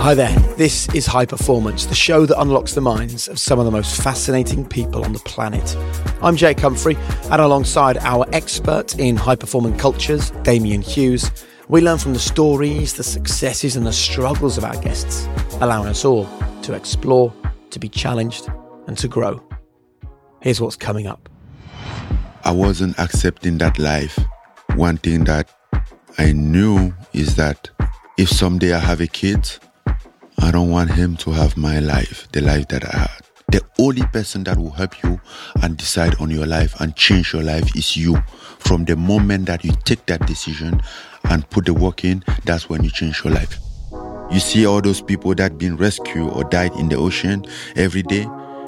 Hi there, this is High Performance, the show that unlocks the minds of some of the most fascinating people on the planet. I'm Jake Humphrey, and alongside our expert in high performing cultures, Damian Hughes, we learn from the stories, the successes, and the struggles of our guests, allowing us all to explore, to be challenged, and to grow. Here's what's coming up. I wasn't accepting that life. One thing that I knew is that if someday I have a kid, I don't want him to have my life, the life that I had. The only person that will help you and decide on your life and change your life is you. From the moment that you take that decision and put the work in, that's when you change your life. You see all those people that been rescued or died in the ocean every day.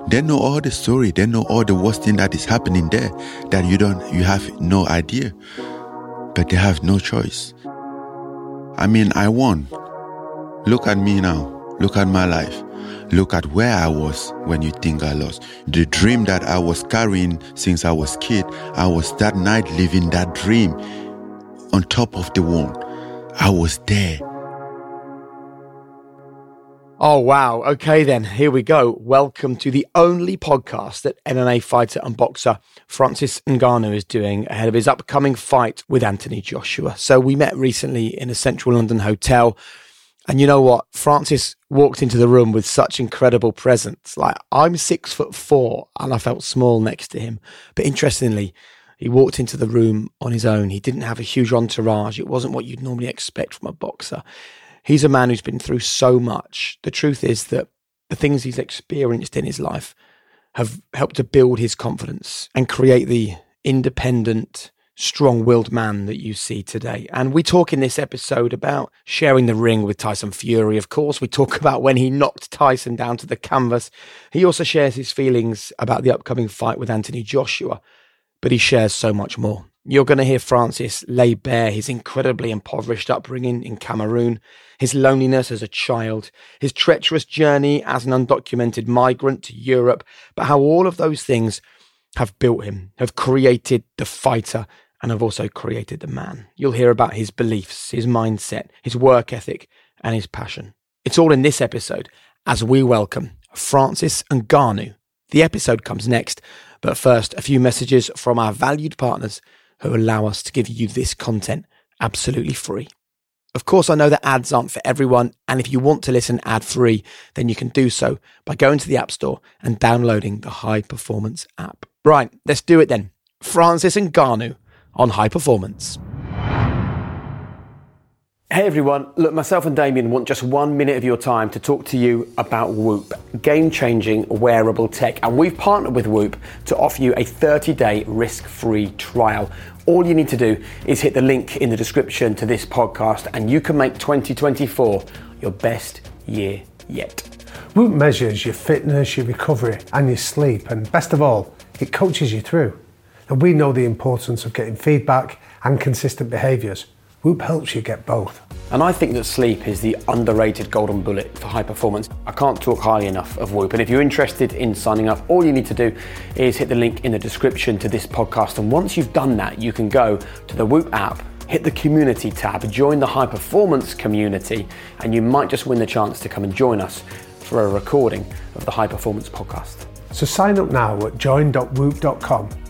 They know all the story. They know all the worst thing that is happening there that you don't, you have no idea. But they have no choice. I mean, I won. Look at me now. Look at my life. Look at where I was when you think I lost. The dream that I was carrying since I was kid, I was that night living that dream on top of the one. I was there. Oh, wow. Okay, then, here we go. Welcome to the only podcast that MMA fighter and boxer Francis Ngannou is doing ahead of his upcoming fight with Anthony Joshua. So, we met recently in a central London hotel. And you know what? Francis walked into the room with such incredible presence. Like, I'm six foot four and I felt small next to him. But interestingly, he walked into the room on his own. He didn't have a huge entourage. It wasn't what you'd normally expect from a boxer. He's a man who's been through so much. The truth is that the things he's experienced in his life have helped to build his confidence and create the independent, strong willed man that you see today. And we talk in this episode about sharing the ring with Tyson Fury, of course. We talk about when he knocked Tyson down to the canvas. He also shares his feelings about the upcoming fight with Anthony Joshua, but he shares so much more. You're going to hear Francis lay bare his incredibly impoverished upbringing in Cameroon, his loneliness as a child, his treacherous journey as an undocumented migrant to Europe, but how all of those things have built him, have created the fighter, and I've also created the man. You'll hear about his beliefs, his mindset, his work ethic, and his passion. It's all in this episode as we welcome Francis Ngannou. The episode comes next, but first, a few messages from our valued partners who allow us to give you this content absolutely free. Of course, I know that ads aren't for everyone, and if you want to listen ad free, then you can do so by going to the App Store and downloading the High Performance app. Right, let's do it then. Francis Ngannou on High Performance. Hey everyone, look, myself and Damian want just one minute of your time to talk to you about Whoop, game changing wearable tech. And we've partnered with Whoop to offer you a 30 day risk free trial. All you need to do is hit the link in the description to this podcast, and you can make 2024 your best year yet. Whoop measures your fitness, your recovery, and your sleep, and best of all, it coaches you through. And we know the importance of getting feedback and consistent behaviours. Whoop helps you get both. And I think that sleep is the underrated golden bullet for high performance. I can't talk highly enough of Whoop. And if you're interested in signing up, all you need to do is hit the link in the description to this podcast. And once you've done that, you can go to the Whoop app, hit the community tab, join the high performance community, and you might just win the chance to come and join us for a recording of the high performance podcast. So sign up now at join.whoop.com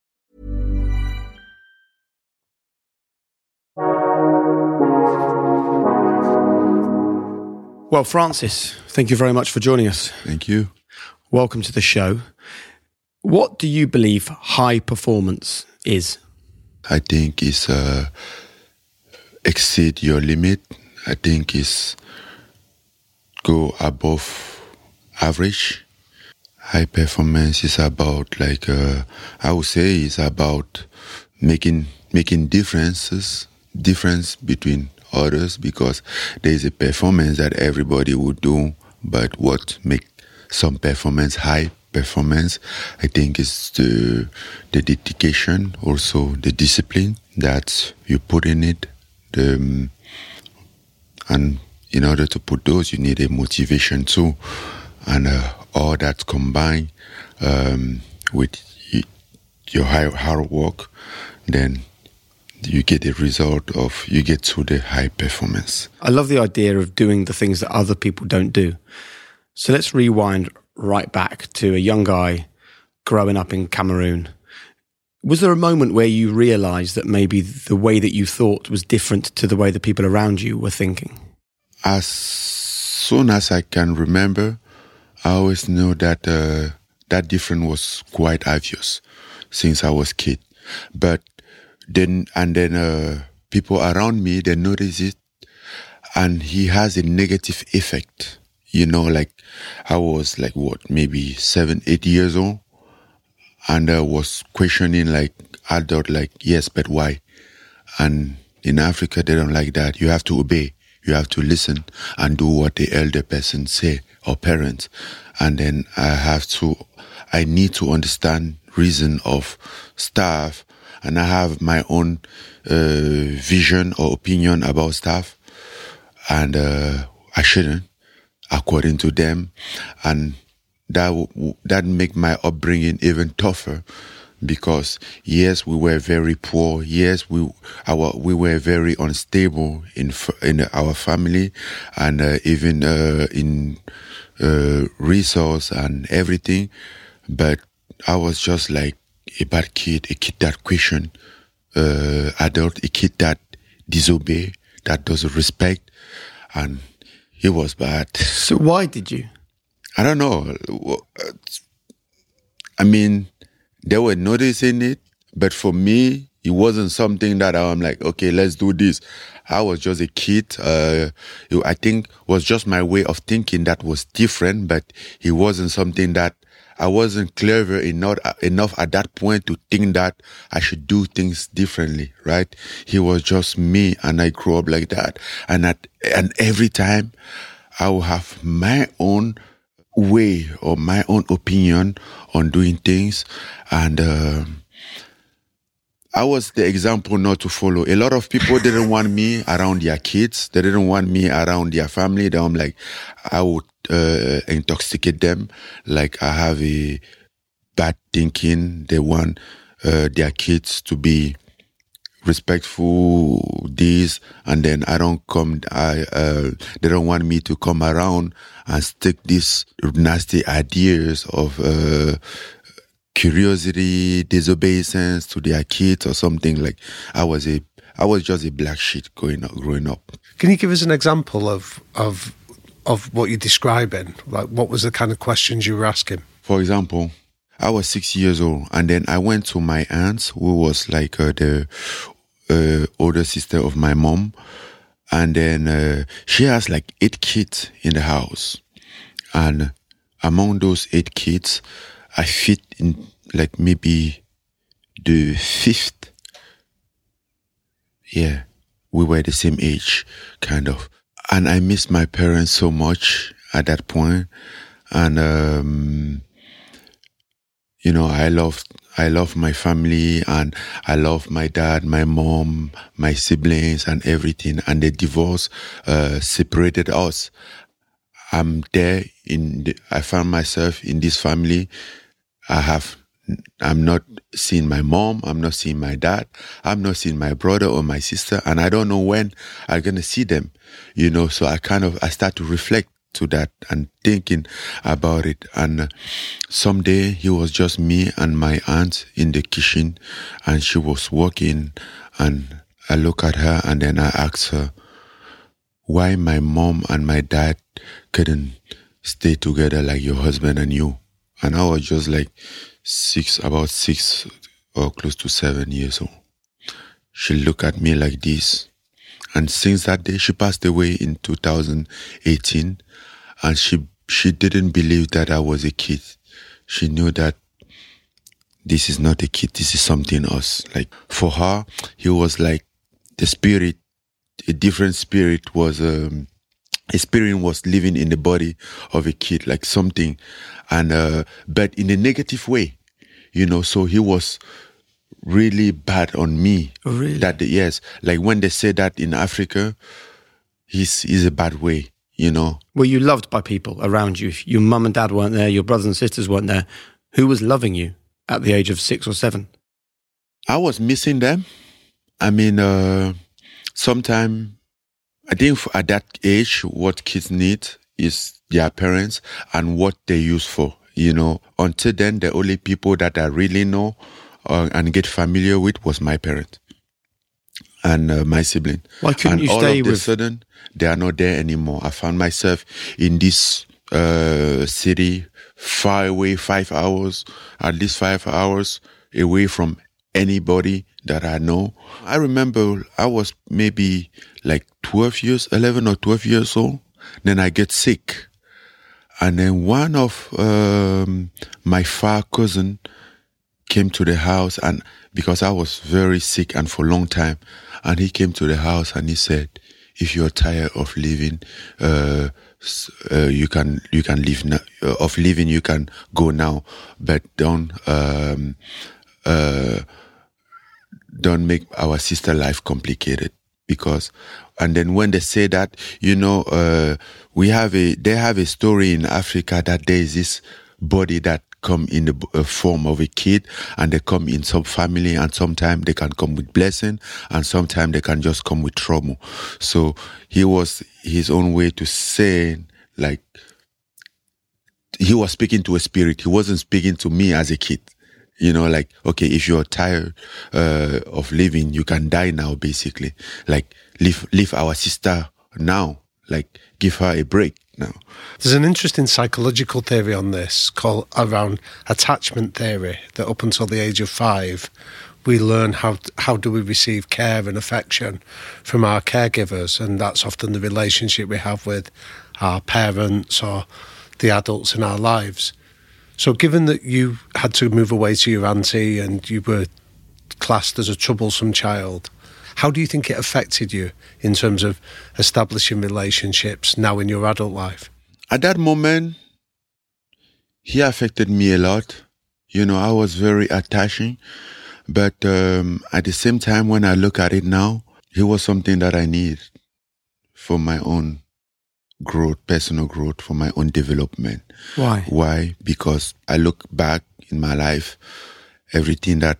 Well, Francis, thank you very much for joining us. Thank you. Welcome to the show. What do you believe high performance is? I think it's uh, exceed your limit. I think it's go above average. High performance is about like uh, I would say is about making making differences difference between others because there is a performance that everybody would do, but what make some performance high performance, I think is the the dedication, also the discipline that you put in it. The um, and in order to put those, you need a motivation too, and uh, all that combined um, with your hard work, then you get the result of you get to the high performance. I love the idea of doing the things that other people don't do. So let's rewind right back to a young guy growing up in Cameroon. Was there a moment where you realized that maybe the way that you thought was different to the way the people around you were thinking? As soon as I can remember, I always knew that uh, that difference was quite obvious since I was kid. But then and then uh, people around me they notice it, and he has a negative effect. You know, like I was like what maybe seven, eight years old, and I was questioning like adult, like yes, but why? And in Africa, they don't like that. You have to obey. You have to listen and do what the elder person say or parents. And then I have to, I need to understand reason of stuff and I have my own uh, vision or opinion about stuff. And uh, I shouldn't, according to them. And that, that make my upbringing even tougher because yes, we were very poor. Yes, we our we were very unstable in in our family, and uh, even uh, in uh, resource and everything. But I was just like a bad kid, a kid that question uh, adult, a kid that disobey, that doesn't respect, and he was bad. So why did you? I don't know. I mean, they were noticing it, but for me, it wasn't something that I'm like, okay, let's do this. I was just a kid. Uh, I think was just my way of thinking that was different, but it wasn't something that I wasn't clever enough enough at that point to think that I should do things differently, right? He was just me, and I grew up like that. And at and every time, I will have my own way or my own opinion on doing things, and. um I was the example not to follow. A lot of people didn't want me around their kids. They didn't want me around their family. Then I'm like, I would uh, intoxicate them. Like I have a bad thinking. They want uh, their kids to be respectful this and then i don't come i uh, they don't want me to come around and stick these nasty ideas of uh, curiosity, disobedience to their kids or something like I was a I was just a black sheep growing up growing up. Can you give us an example of of of what you're describing? Like, what was the kind of questions you were asking? For example, I was six years old and then I went to my aunt who was like uh, the uh, older sister of my mom and then uh, she has like eight kids in the house And among those eight kids, I fit in like maybe the fifth. Yeah, we were the same age, kind of. And I missed my parents so much at that point. And, um, you know, I loved, I love my family and I love my dad, my mom, my siblings and everything. And the divorce, uh, separated us. I'm there in, the, I found myself in this family. I have I'm not seeing my mom. I'm not seeing my dad. I'm not seeing my brother or my sister. And I don't know when I'm to see them, you know. So I kind of, I start to reflect to that and thinking about it. And uh, someday it was just me and my aunt in the kitchen and she was working and I look at her and then I ask her why my mom and my dad couldn't stay together like your husband and you. And I was just like, six, about six or close to seven years old. She looked at me like this. And since that day, she passed away in 2018. And she, she didn't believe that I was a kid. She knew that this is not a kid. This is something else. Like for her, he was like the spirit, a different spirit was, um, a spirit was living in the body of a kid, like something, and uh, but in a negative way, you know. So he was really bad on me. Oh, really? That yes, like when they say that in Africa, he's he's a bad way, you know. Were you loved by people around you? If your mum and dad weren't there, your brothers and sisters weren't there, who was loving you at the age of six or seven? I was missing them. I mean, uh, sometime I think at that age, what kids need is their parents and what they use for. You know, until then, the only people that I really know uh, and get familiar with was my parents and uh, my sibling. Why couldn't and you all stay of a with- sudden, they are not there anymore. I found myself in this uh, city, far away, five hours, at least five hours away from anybody that I know. I remember I was maybe like 12 years, 11 or 12 years old. Then I get sick. And then one of um, my far cousin came to the house and because I was very sick and for a long time, and he came to the house and he said, "If you're tired of living, uh, uh, you can you can leave now. Uh, of living, you can go now, but don't um, uh, don't make our sister life complicated." Because, and then when they say that, you know, uh, we have a they have a story in Africa that there is this body that come in the uh, form of a kid and they come in some family and sometimes they can come with blessing and sometimes they can just come with trauma. So he was his own way to say like he was speaking to a spirit. He wasn't speaking to me as a kid you know like okay if you're tired uh, of living you can die now basically. Like leave leave our sister now. Like give her a break now. There's an interesting psychological theory on this called around attachment theory that up until the age of five, we learn how how do we receive care and affection from our caregivers, and that's often the relationship we have with our parents or the adults in our lives. So, given that you had to move away to your auntie and you were classed as a troublesome child, how do you think it affected you in terms of establishing relationships now in your adult life? at that moment, he affected me a lot. You know, I was very attaching, but um, at the same time, when I look at it now, he was something that I need for my own growth, personal growth, for my own development. Why? Why? Because I look back in my life, everything that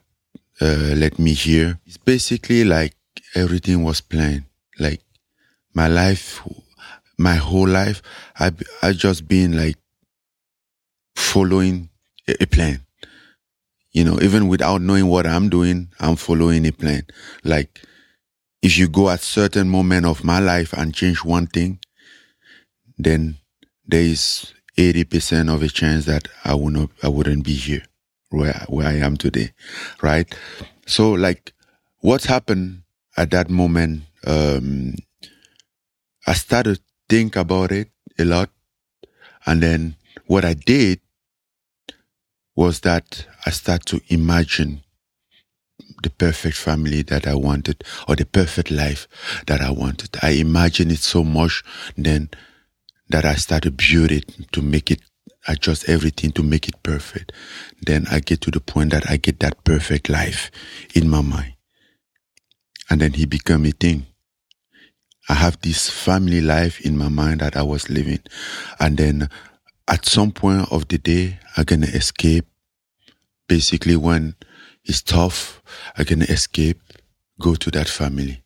uh, led me here. It's basically like everything was planned. Like my life, my whole life, I I just been like following a, a plan. You know, even without knowing what I'm doing, I'm following a plan. Like if you go at certain moment of my life and change one thing, then there is 80% of a chance that I would not, I wouldn't be here where, where I am today. Right. So like what happened at that moment, um, I started to think about it a lot And then what I did was that I started to imagine the perfect family that I wanted or the perfect life that I wanted. I imagined it so much then that I started build it to make it adjust everything to make it perfect. Then I get to the point that I get that perfect life in my mind. And then he become a thing. I have this family life in my mind that I was living. And then at some point of the day, I'm gonna escape. Basically, when it's tough, I'm gonna escape, go to that family,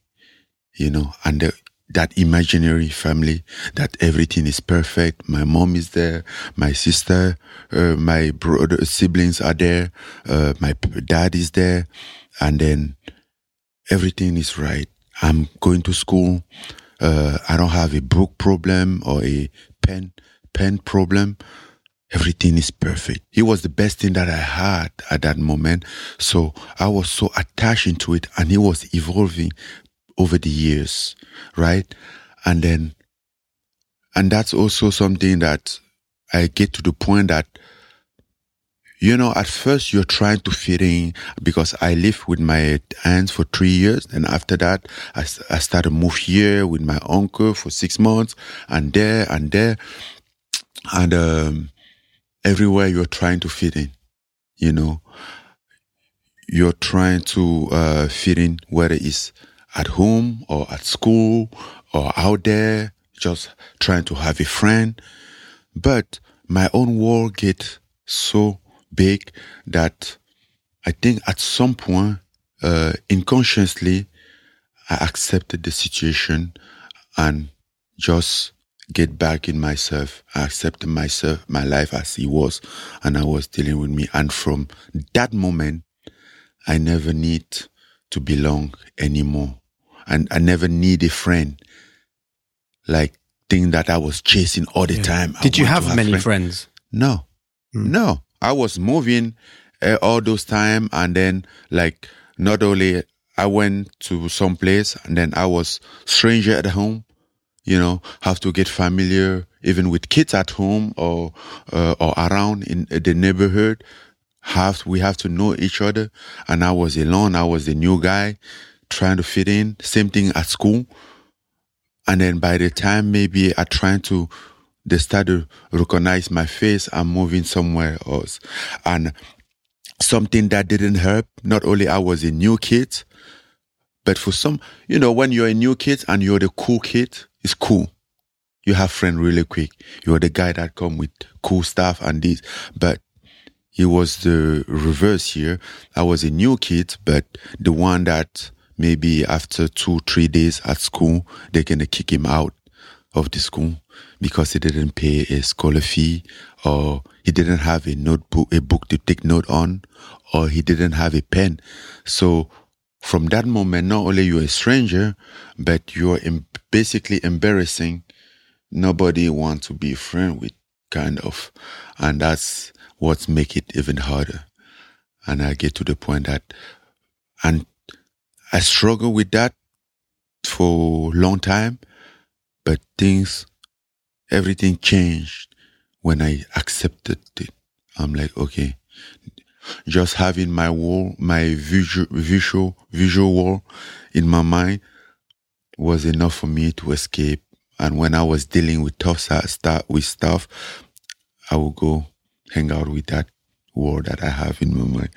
you know, and the, that imaginary family that everything is perfect. My mom is there, my sister, uh, my brother, siblings are there, uh, my dad is there, and then everything is right. I'm going to school. Uh, I don't have a book problem or a pen pen problem. Everything is perfect. It was the best thing that I had at that moment. So I was so attached into it and it was evolving over the years, right? And then, and that's also something that I get to the point that, you know, at first you're trying to fit in because I lived with my aunts for three years. And after that, I, I started move here with my uncle for six months and there and there. And, um, everywhere you're trying to fit in, you know, you're trying to, uh, fit in where it's at home or at school or out there, just trying to have a friend. But my own world get so big that I think at some point, uh, unconsciously, I accepted the situation and just get back in myself. I accepted myself, my life as it was, and I was dealing with me. And from that moment, I never need to belong anymore and I never need a friend. Like thing that I was chasing all the yeah. time. Did I you have, have many friend. friends? No, mm. no. I was moving uh, all those time, and then like not only I went to some place, and then I was stranger at home. You know, have to get familiar even with kids at home or uh, or around in the neighborhood. Have we have to know each other? And I was alone. I was the new guy trying to fit in. Same thing at school. And then by the time maybe I trying to, they start to recognize my face, I'm moving somewhere else. And something that didn't help, not only I was a new kid, but for some, you know, when you're a new kid and you're the cool kid, it's cool. You have friends really quick. You're the guy that come with cool stuff and this. But it was the reverse here. I was a new kid, but the one that maybe after two, three days at school, they're going to kick him out of the school because he didn't pay a scholar fee or he didn't have a notebook, a book to take note on, or he didn't have a pen. So from that moment, not only you're a stranger, but you're basically embarrassing. Nobody wants to be a friend with, kind of. And that's what make it even harder. And I get to the point that, and I struggled with that for a long time, but things, everything changed when I accepted it. I'm like, okay, just having my wall, my visual, visual, visual wall in my mind was enough for me to escape. And when I was dealing with tough stuff, with stuff, I would go hang out with that wall that I have in my mind.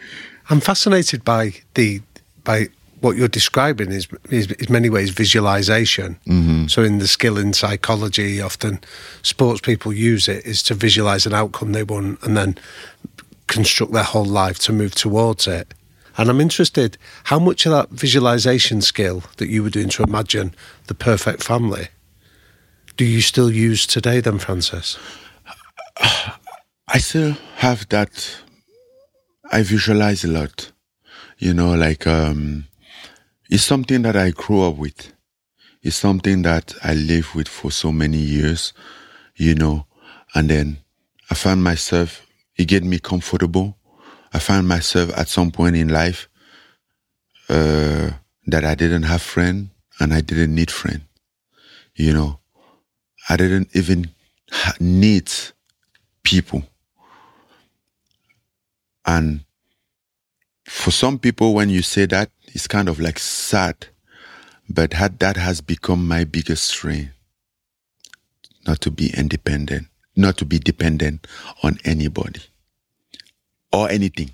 I'm fascinated by the by what you're describing is, is, is many ways visualization. Mm-hmm. So in the skill in psychology, often sports people use it is to visualize an outcome they want and then construct their whole life to move towards it. And I'm interested how much of that visualization skill that you were doing to imagine the perfect family do you still use today then, Francis? I still have that. I visualize a lot. You know, like um, it's something that I grew up with. It's something that I lived with for so many years, you know, and then I found myself, it get me comfortable. I found myself at some point in life uh, that I didn't have friend and I didn't need friend. You know, I didn't even need people. And for some people, when you say that, it's kind of like sad, but that, has become my biggest strength. Not to be independent, not to be dependent on anybody or anything.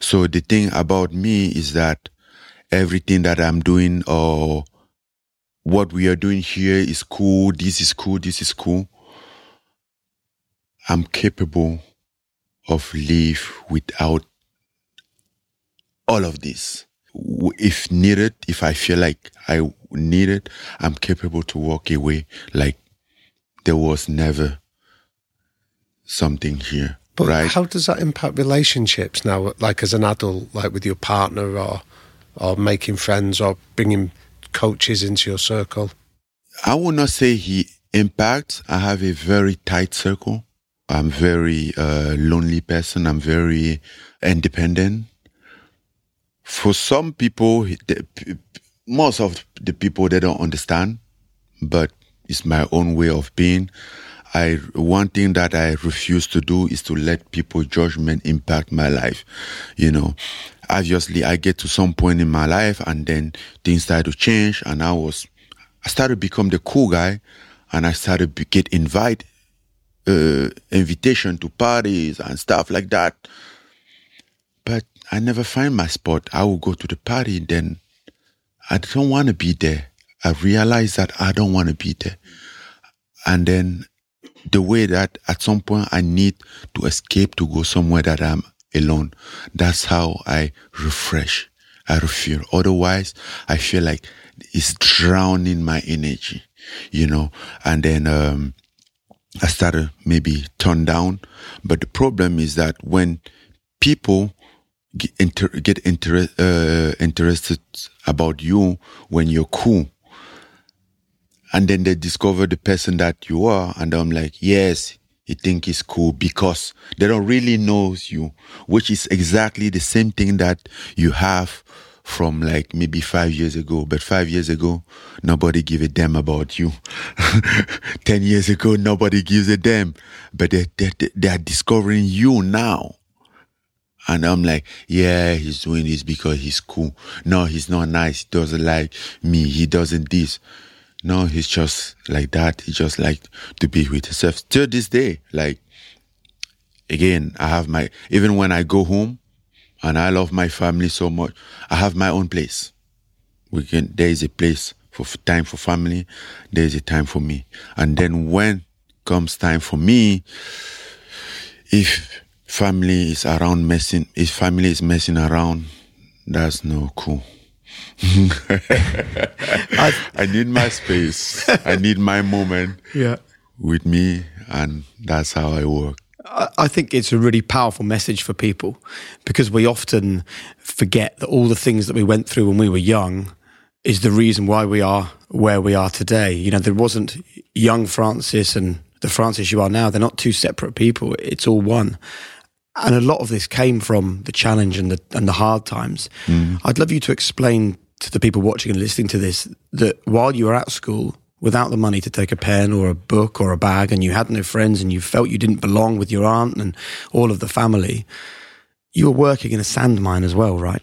So the thing about me is that everything that I'm doing or what we are doing here is cool, this is cool, this is cool. I'm capable of live without all of this. If needed, if I feel like I need it, I'm capable to walk away like there was never something here. But right? how does that impact relationships now, like as an adult, like with your partner or or making friends or bringing coaches into your circle? I would not say he impacts. I have a very tight circle. I'm very uh, lonely person. I'm very independent. For some people, most of the people they don't understand, but it's my own way of being. I one thing that I refuse to do is to let people judgment impact my life. You know, obviously I get to some point in my life and then things started to change and I was I started to become the cool guy and I started to get invite uh, invitation to parties and stuff like that. But I never find my spot. I will go to the party then I don't want to be there. I realize that I don't want to be there. And then the way that at some point I need to escape to go somewhere that I'm alone. That's how I refresh. I refuel. Otherwise, I feel like it's drowning my energy, you know. And then um, I started maybe turn down. But the problem is that when people get, inter- get inter- uh, interested about you when you're cool, and then they discover the person that you are, and I'm like, yes, he think it's cool because they don't really know you, which is exactly the same thing that you have from like maybe five years ago. But five years ago, nobody give a damn about you. Ten years ago, nobody gives a damn. But they, they, they are discovering you now. And I'm like, yeah, he's doing this because he's cool. No, he's not nice. He doesn't like me. He doesn't this. No, he's just like that. He just like to be with himself. Till this day, like again, I have my even when I go home and I love my family so much, I have my own place. We can there is a place for time for family, there is a time for me. And then when comes time for me, if family is around messing if family is messing around, that's no cool. I, I need my space. I need my moment Yeah. with me, and that's how I work. I I think it's a really powerful message for people because we often forget that all the things that we went through when we were young is the reason why we are where we are today. You know, there wasn't young Francis and the Francis you are now. They're not two separate people. It's all one. And a lot of this came from the challenge and the and the hard times. I'd love you to explain to the people watching and listening to this that while you were at school, without the money to take a pen or a book or a bag, and you had no friends, and you felt you didn't belong with your aunt and all of the family, you were working in a sand mine as well, right?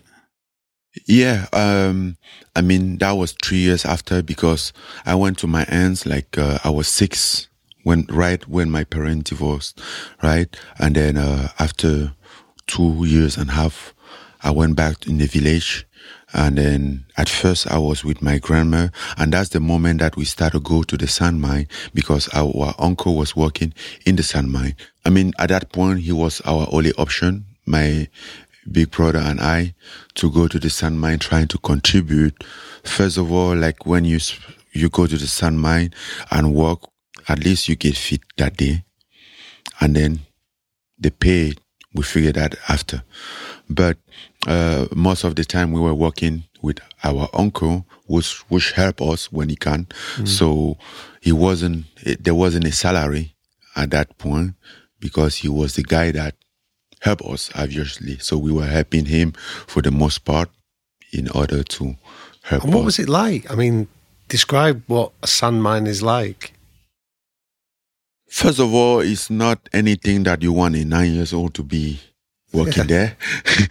Yeah, um, I mean that was three years after because I went to my aunt's like uh, I was six when right when my parents divorced, right, and then uh, after two years and a half, I went back in the village, and then at first I was with my grandma, and that's the moment that we started to go to the sand mine because our uncle was working in the sand mine. I mean, at that point he was our only option. My big brother and I to go to the sand mine trying to contribute. First of all, like when you you go to the sand mine and work, at least you get fit that day, and then the pay we figure that after. But uh, most of the time we were working with our uncle, which which help us when he can. So he wasn't there wasn't a salary at that point because he was the guy that helped us, obviously. So we were helping him for the most part in order to help And what us. was it like? I mean, describe what a sand mine is like. First of all, it's not anything that you want a nine years old to be working there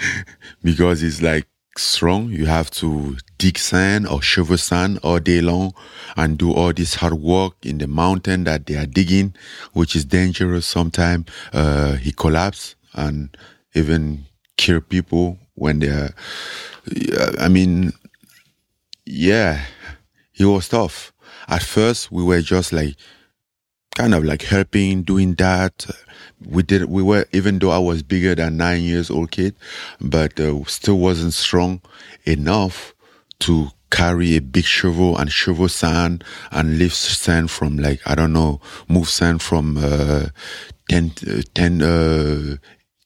because it's like strong. You have to dig sand or shovel sand all day long and do all this hard work in the mountain that they are digging, which is dangerous. Sometimes uh, he collapse and even kill people when they are. I mean, yeah, he was tough. At first, we were just like kind of like helping, doing that. We did. We were even though I was bigger than nine years old kid, but uh, still wasn't strong enough to carry a big shovel and shovel sand and lift sand from like I don't know, move sand from uh, 10, uh, 10 uh,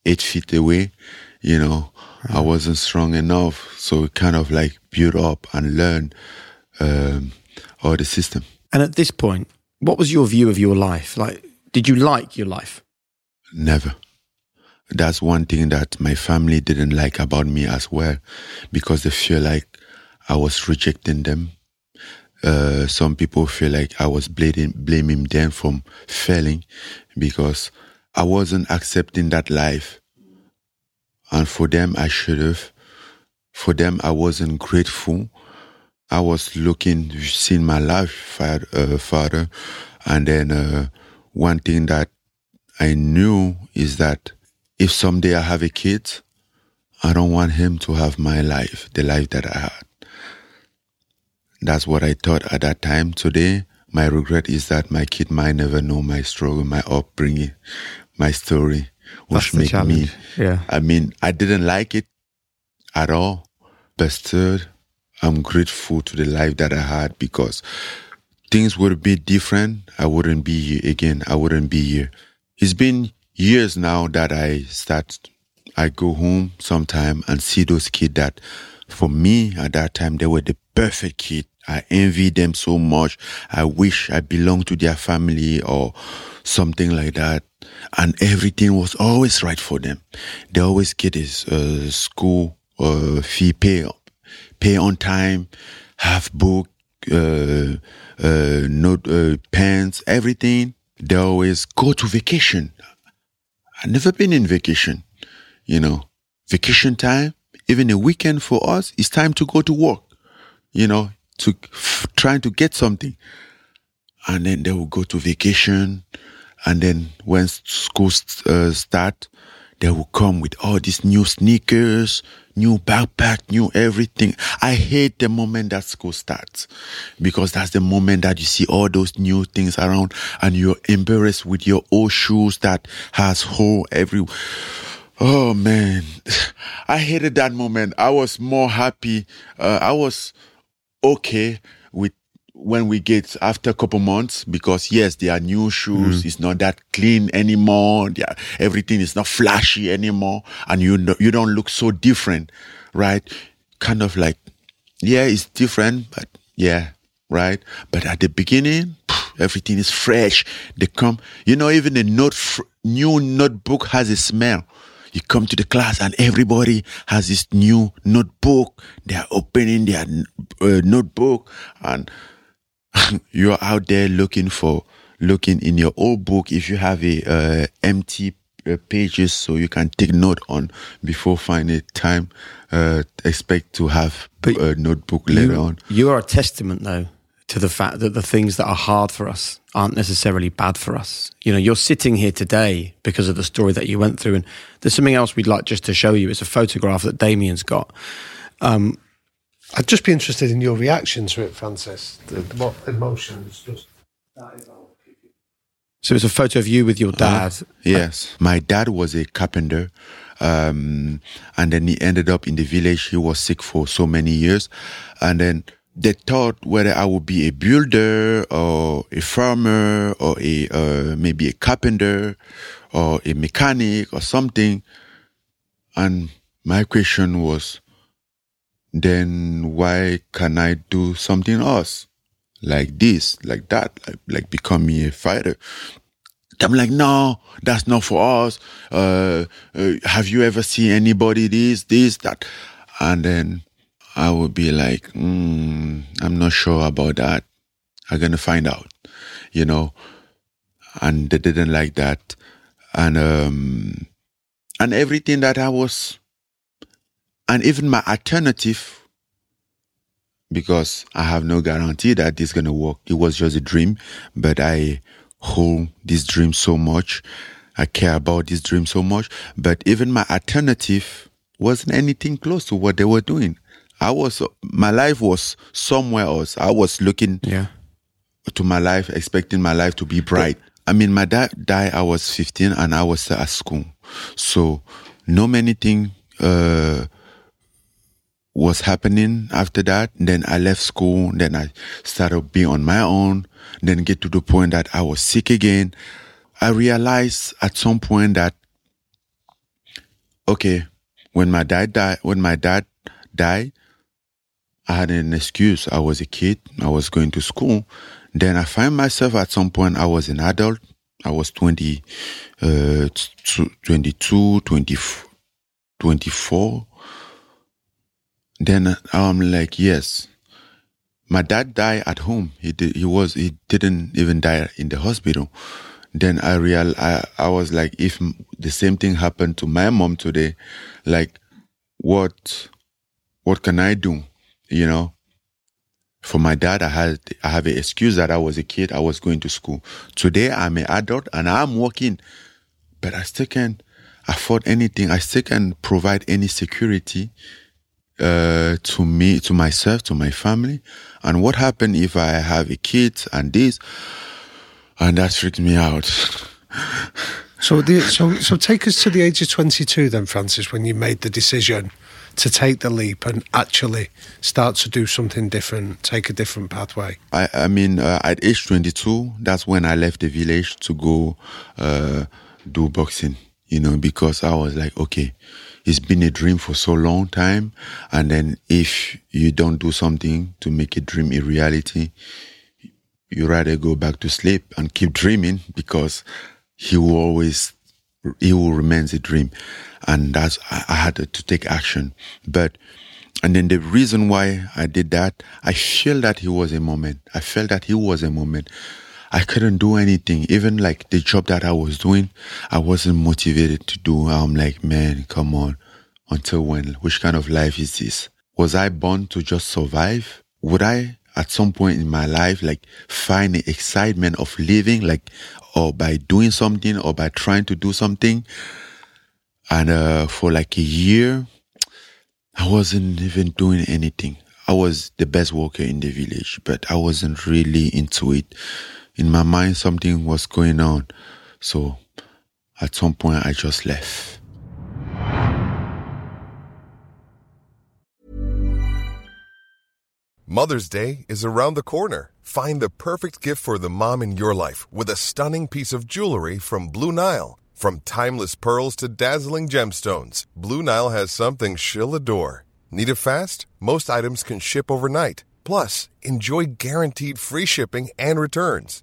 eight feet away. You know, I wasn't strong enough, so we kind of like build up and learn um, all the system. And at this point, what was your view of your life? Like, did you like your life? Never. That's one thing that my family didn't like about me as well, because they feel like I was rejecting them. Uh, some people feel like I was blaming, blaming them from failing because I wasn't accepting that life. And for them, I should have. For them, I wasn't grateful. I was looking, seeing my life, father, uh, and then uh, one thing that I knew is that if someday I have a kid, I don't want him to have my life, the life that I had. That's what I thought at that time. Today, my regret is that my kid might never know my struggle, my upbringing, my story, which make me. yeah. I mean, I didn't like it at all, but still, I'm grateful to the life that I had because things would be different. I wouldn't be here again. I wouldn't be here. It's been years now that I start. I go home sometime and see those kids that, for me at that time, they were the perfect kid. I envy them so much. I wish I belonged to their family or something like that. And everything was always right for them. They always get his uh, school uh, fee pay, pay on time, have book, uh, uh, note, uh, pens, everything. They always go to vacation. I've never been in vacation. You know, vacation time, even a weekend for us, it's time to go to work. You know, to f- trying to get something, and then they will go to vacation, and then when school uh, start, they will come with all these new sneakers, new backpack, new everything. I hate the moment that school starts because that's the moment that you see all those new things around and you're embarrassed with your old shoes that has hole every. Oh man, I hated that moment. I was more happy. Uh, I was okay when we get after a couple months because yes there are new shoes it's not that clean anymore are- everything is not flashy anymore and you no- you don't look so different right? Kind of like yeah it's different but yeah right? But at the beginning everything is fresh. They come you know even a note fr- new notebook has a smell. You come to the class and everybody has this new notebook. They are opening their uh, notebook and you're out there looking for looking in your old book if you have a uh, empty uh, pages so you can take note on before finding time uh, expect to have But a notebook later on you are a testament, though, to the fact that the things that are hard for us aren't necessarily bad for us. You know, you're sitting here today because of the story that you went through. And there's something else we'd like just to show you. It's a photograph that Damian's got. I'd just be interested in your reaction to it, Francis. The, what emotions just. So it's a photo of you with your dad. Yes, my dad was a carpenter, um, and then he ended up in the village. He was sick for so many years, and then they thought whether I would be a builder or a farmer or a uh, maybe a carpenter or a mechanic or something. And my question was, then why can I do something else? Like this, like that, like, like becoming a fighter. I'm like, no, that's not for us. Uh, uh, have you ever seen anybody this, this, that? And then I would be like, mm, I'm not sure about that. I'm gonna find out, you know. and they didn't like that, and um, and everything that I was, and even my alternative, because I have no guarantee that this gonna work. It was just a dream, but I hold this dream so much. I care about this dream so much, but even my alternative wasn't anything close to what they were doing. I was my life was somewhere else. I was looking Yeah. to my life, expecting my life to be bright. I mean, my dad died. I was 15, and I was still at school, so no many thing uh, was happening after that. Then I left school. Then I started being on my own. Then get to the point that I was sick again. I realized at some point that okay, when my dad died, when my dad died, I had an excuse. I was a kid. I was going to school. Then I find myself at some point, I was an adult. I was 20, uh, 22, 20, 24. Then I'm like, yes. My dad died at home. He did, he was, he didn't even die in the hospital. Then I real, I, I was like, if the same thing happened to my mom today, like, what, what can I do? You know, for my dad, I had I have an excuse that I was a kid. I was going to school. Today, I'm an adult and I'm working, but I still can't afford anything. I still can't provide any security uh, to me, to myself, to my family. And what happened if I have a kid and this? And that freaked me out. So, the, so, so take us to the age of 22 then, Francis, when you made the decision to take the leap and actually start to do something different, take a different pathway. I, I mean, uh, at age 22, that's when I left the village to go uh, do boxing, you know, because I was like, okay, it's been a dream for so long time. And then if you don't do something to make a dream a reality, you rather go back to sleep and keep dreaming because he will always he will remain a dream. And that's I, had to, to take action. But and then the reason why i did that i feel that he was a moment. I felt that he was a moment i couldn't do anything. Even like the job that i was doing i wasn't motivated to do. I'm like man come on. Until when? Which kind of life is this? Was i born to just survive? Would i at some point in my life like find the excitement of living like or by doing something or by trying to do something? And uh, for like a year i wasn't even doing anything. I was the best worker in the village but i wasn't really into it in my mind something was going on so at some point i just left Mother's Day is around the corner. Find the perfect gift for the mom in your life with a stunning piece of jewelry from Blue Nile. From timeless pearls to dazzling gemstones, Blue Nile has something she'll adore. Need it fast? Most items can ship overnight. Plus, enjoy guaranteed free shipping and returns.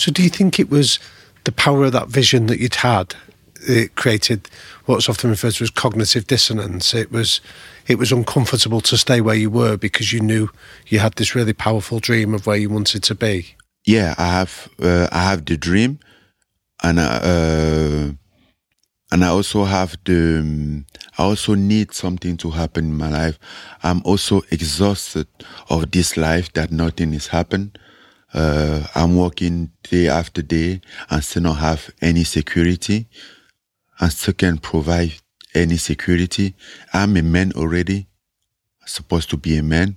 So, do you think it was the power of that vision that you'd had it created what's often referred to as cognitive dissonance. It was it was uncomfortable to stay where you were because you knew you had this really powerful dream of where you wanted to be. Yeah, I have uh, I have the dream, and uh, and I also have the um, I also need something to happen in my life. I'm also exhausted of this life that nothing is happening. Uh, I'm working day after day and still not have any security and still can't provide any security. I'm a man already, supposed to be a man,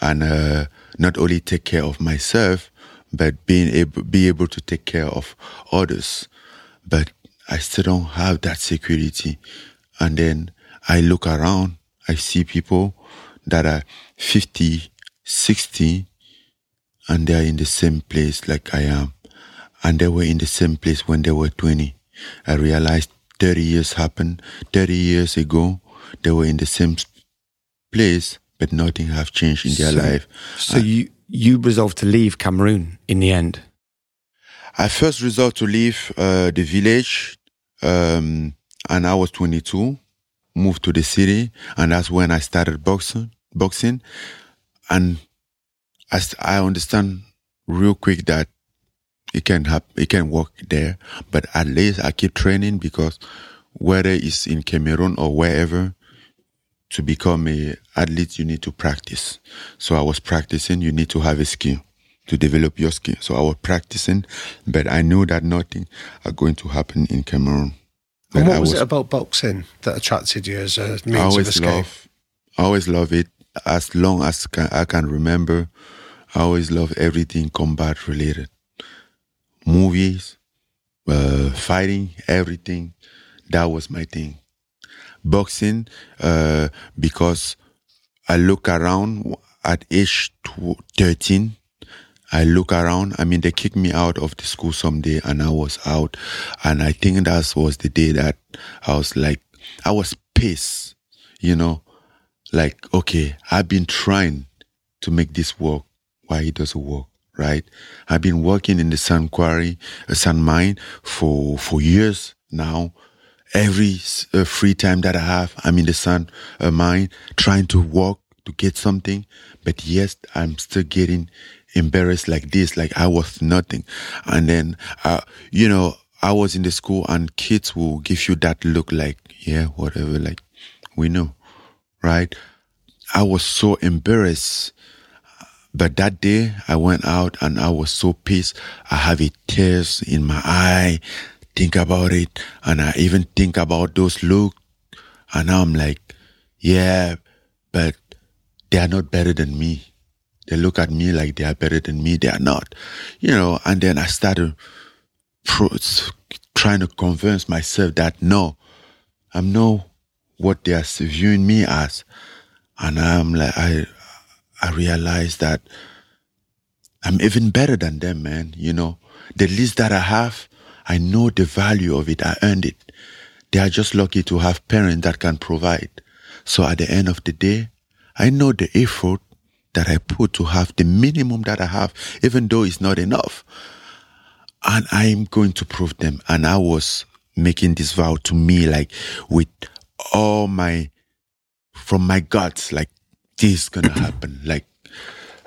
and uh, not only take care of myself, but being able be able to take care of others. But I still don't have that security. And then I look around, I see people that are 50, 60, and they are in the same place like I am. And they were in the same place when they were 20. I realized 30 years happened. 30 years ago, they were in the same place, but nothing have changed in their So- life. So you you resolved to leave Cameroon in the end. I first resolved to leave uh, the village, um, and I was 22. Moved to the city, and that's when I started boxing. Boxing, and I, I understand real quick that it can hap- it can work there, but at least I keep training because whether it's in Cameroon or wherever, to become a athlete you need to practice. So I was practicing. You need to have a skill to develop your skill. So I was practicing, but I knew that nothing are going to happen in Cameroon. And what I was, it about boxing that attracted you as a means of always escape? love, I always love it. As long as can, I can remember, I always love everything combat related. Movies, uh, fighting, everything. That was my thing. Boxing, uh, because I look around at age tw- 13. I look around. I mean, they kicked me out of the school someday and I was out. And I think that was the day that I was like, I was pissed, you know, like, okay, I've been trying to make this work. Why it doesn't work, right? I've been working in the sand quarry, uh, sand mine for, for years now. Every uh, free time that I have, I'm in the sand uh, mine trying to work to get something. But yes, I'm still getting embarrassed like this, like I was nothing. And then, uh, you know, I was in the school and kids will give you that look like, yeah, whatever, like we know, right? I was so embarrassed. But that day I went out and I was so pissed. I have a tears in my eye. Think about it. And I even think about those look. And now I'm like, yeah, but they are not better than me. They look at me like they are better than me. They are not, you know. And then I started pro- trying to convince myself that no, I'm not what they are viewing me as. And I'm like, I, I realized that I'm even better than them, man. You know, the least that I have, I know the value of it. I earned it. They are just lucky to have parents that can provide. So at the end of the day, I know the effort that I put to have the minimum that I have, even though it's not enough. And I'm going to prove them. And I was making this vow to me, like with all my, from my guts, like this is gonna happen. Like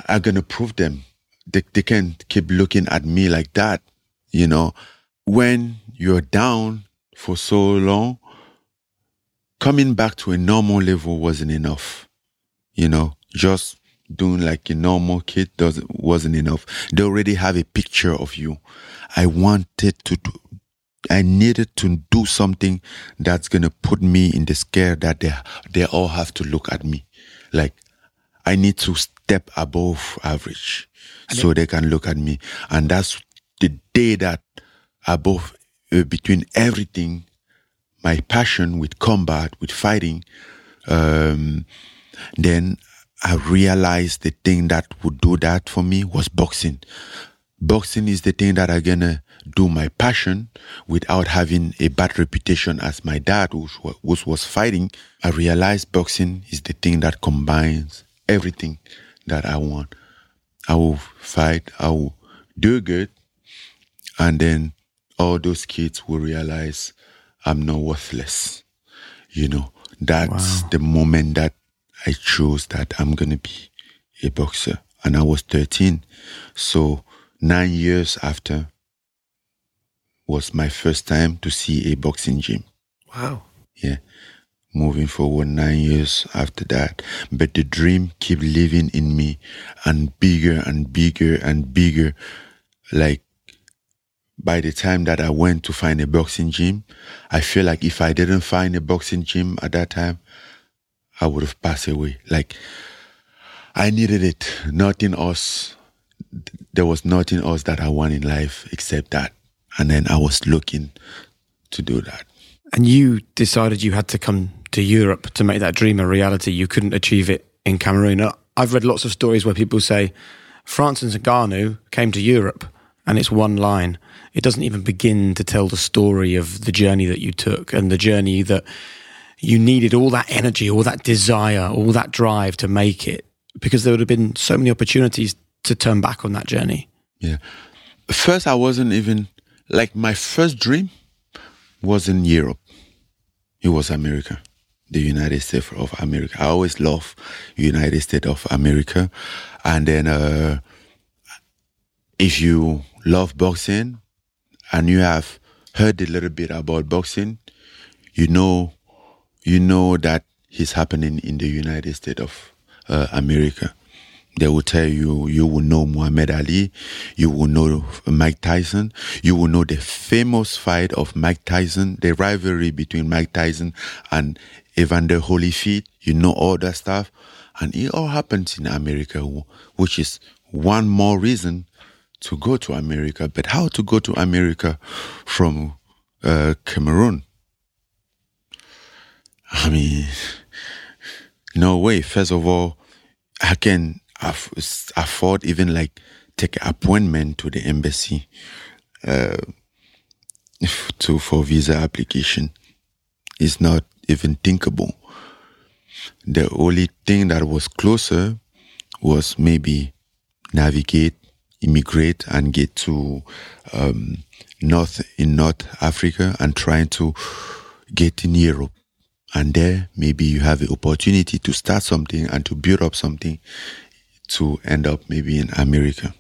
I'm gonna prove them. They, they can't keep looking at me like that. You know, when you're down for so long, coming back to a normal level wasn't enough. You know, just doing like a normal kid doesn't wasn't enough. They already have a picture of you. I wanted to do I needed to do something that's gonna put me in the scare that they they all have to look at me. Like I need to step above average so they can look at me. And that's the day that above uh, between everything, my passion with combat, with fighting, um, then I realized the thing that would do that for me was boxing. Boxing is the thing that I'm gonna do my passion without having a bad reputation as my dad, which wa- was fighting. I realized boxing is the thing that combines everything that I want. I will fight, I will do good, and then all those kids will realize I'm not worthless. You know, that's wow. the moment that I chose that I'm going to be a boxer. And I was 13. So nine years after was my first time to see a boxing gym. Wow. Yeah. Moving forward nine years after that. But the dream kept living in me and bigger and bigger and bigger. Like by the time that I went to find a boxing gym, I feel like if I didn't find a boxing gym at that time, I would have passed away. Like I needed it. Nothing else. There was nothing else that I want in life except that. And then I was looking to do that. And you decided you had to come to Europe to make that dream a reality. You couldn't achieve it in Cameroon. I've read lots of stories where people say Francis Ngannou came to Europe and it's one line it doesn't even begin to tell the story of the journey that you took and the journey that you needed all that energy, all that desire, all that drive to make it because there would have been so many opportunities to turn back on that journey. Yeah. First, I wasn't even like my first dream was in Europe. It was America, the United States of America. I always love United States of America. And then, uh, if you love boxing, and you have heard a little bit about boxing, you know, you know that it's happening in the United States of uh, America. They will tell you, you will know Muhammad Ali, you will know Mike Tyson, you will know the famous fight of Mike Tyson, the rivalry between Mike Tyson and Evander Holyfield. You know all that stuff. And it all happens in America, which is one more reason to go to America, but how to go to America from uh, Cameroon? I mean, no way. First of all, I can afford even like take an appointment to the embassy uh, to for visa application. It's not even thinkable. The only thing that was closer was maybe navigate immigrate and get to um, North in North Africa and trying to get in Europe. And there, maybe you have the opportunity to start something and to build up something to end up maybe in America.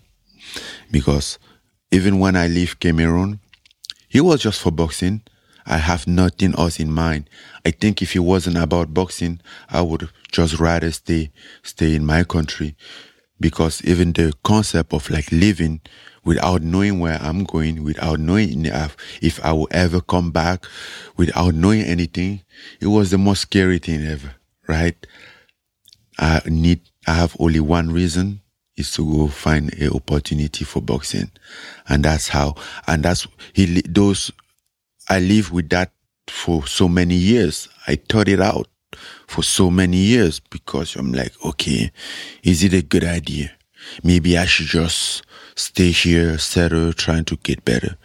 Because even when I leave Cameroon, it was just for boxing. I have nothing else in mind. I think if it wasn't about boxing, I would just rather stay stay in my country because even the concept of like living without knowing where I'm going, without knowing uh, if I will ever come back, without knowing anything, it was the most scary thing ever, right? I need, I have only one reason is to go find an opportunity for boxing. And that's how, and that's, he, those, I live with that for so many years. I thought it out for so many years because I'm like, okay, is it a good idea? Maybe I should just stay here, settle, trying to get better.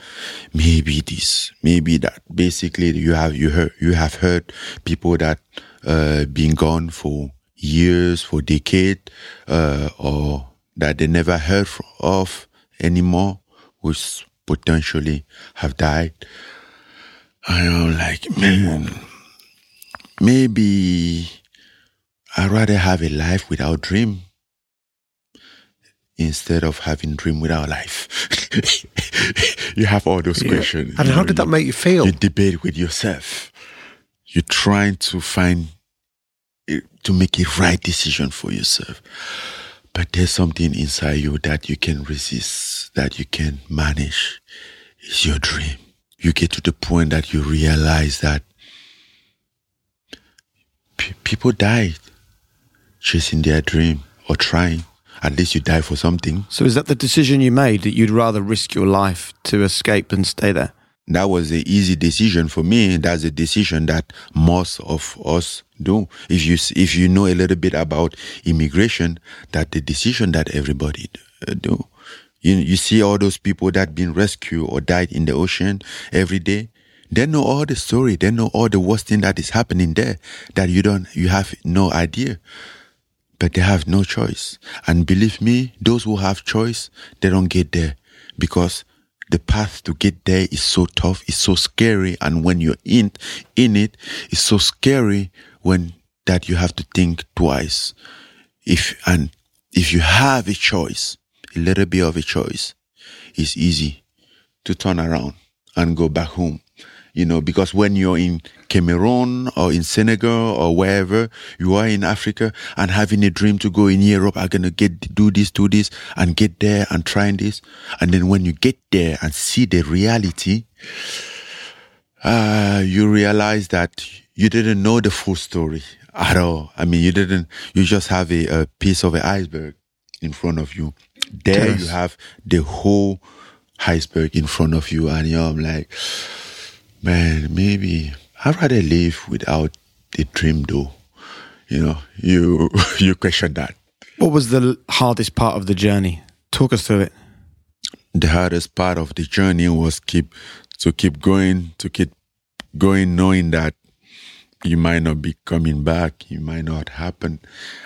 Maybe this, maybe that. Basically, you have you heard you have heard people that uh been gone for years, for decade, uh, or that they never heard of anymore, which potentially have died. I'm like, man, Maybe I'd rather have a life without dream instead of having dream without life. you have all those yeah. questions. And how know, did that make you feel? You debate with yourself. You're trying to find eh, to make a right decision for yourself. But there's something inside you that you can resist, that you can manage. It's your dream. You get to the point that you realize that P- people died chasing their dream or trying. At least you die for something. So, is that the decision you made that you'd rather risk your life to escape than stay there? That was an easy decision for me. That's a decision that most of us do. If you if you know a little bit about immigration, that the decision that everybody uh, do. You you see all those people that been rescued or died in the ocean every day. They know all the story. They know all the worst thing that is happening there that you don't, you have no idea. But they have no choice. And believe me, those who have choice, they don't get there because the path to get there is so tough, it's so scary, and when you're in in it, it's so scary when that you have to think twice. If and if you have a choice, a little bit of a choice, it's easy to turn around and go back home. You know, because when you're in Cameroon or in Senegal or wherever you are in Africa and having a dream to go in Europe, I'm gonna get do this, do this, and get there and trying this, and then when you get there and see the reality, uh, you realize that you didn't know the full story at all. I mean, you didn't. You just have a, a piece of an iceberg in front of you. There, you have the whole iceberg in front of you, and you're like, man, maybe I'd rather live without the dream, though. You know, you you question that. What was the hardest part of the journey? Talk us through it. the hardest part of the journey was keep to keep going to keep going knowing that you might not be coming back you might not happen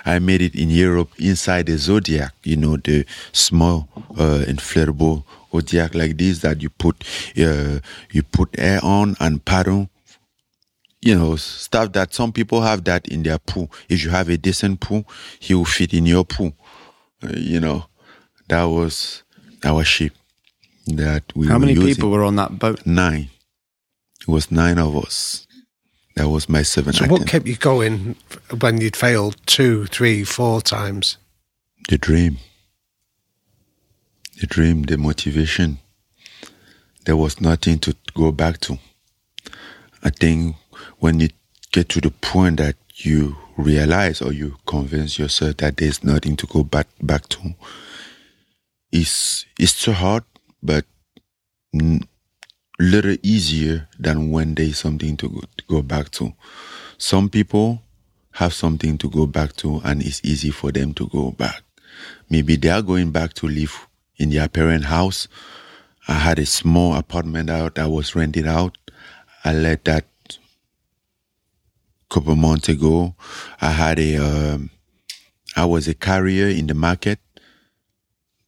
i made it in europe inside the zodiac you know the small uh, inflatable zodiac like this that you put uh, you put air on and paddle you know stuff that some people have that in their pool if you have a decent pool he will fit in your pool Uh, you know that was our ship that we How many using. people were on that boat? Nine. It was nine of us. That was my seven. So I what think. kept you going when you'd failed two, three, four times? the dream. The dream, the motivation. There was nothing to go back to. I think when you get to the point that you realize or you convince yourself that there's nothing to go back back to, it's it's too hard, but little easier than when there's something to go, to go back to. Some people have something to go back to, and it's easy for them to go back. Maybe they are going back to live in their parent house. I had a small apartment out that was rented out. I let that couple months ago. I had a, um, I was a carrier in the market,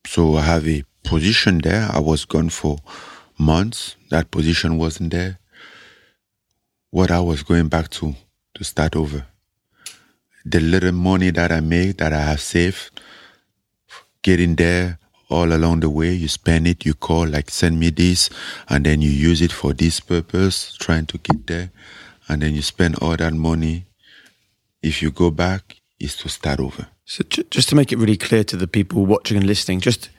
so I have a position there. I was gone for months. That position wasn't there. What I was going back to to start over. The little money that I made, that I have saved, getting there all along the way, you spend it, you call, like, send me this, and then you use it for this purpose, trying to get there, and then you spend all that money. If you go back, is to start over. So just to make it really clear to the people watching and listening, just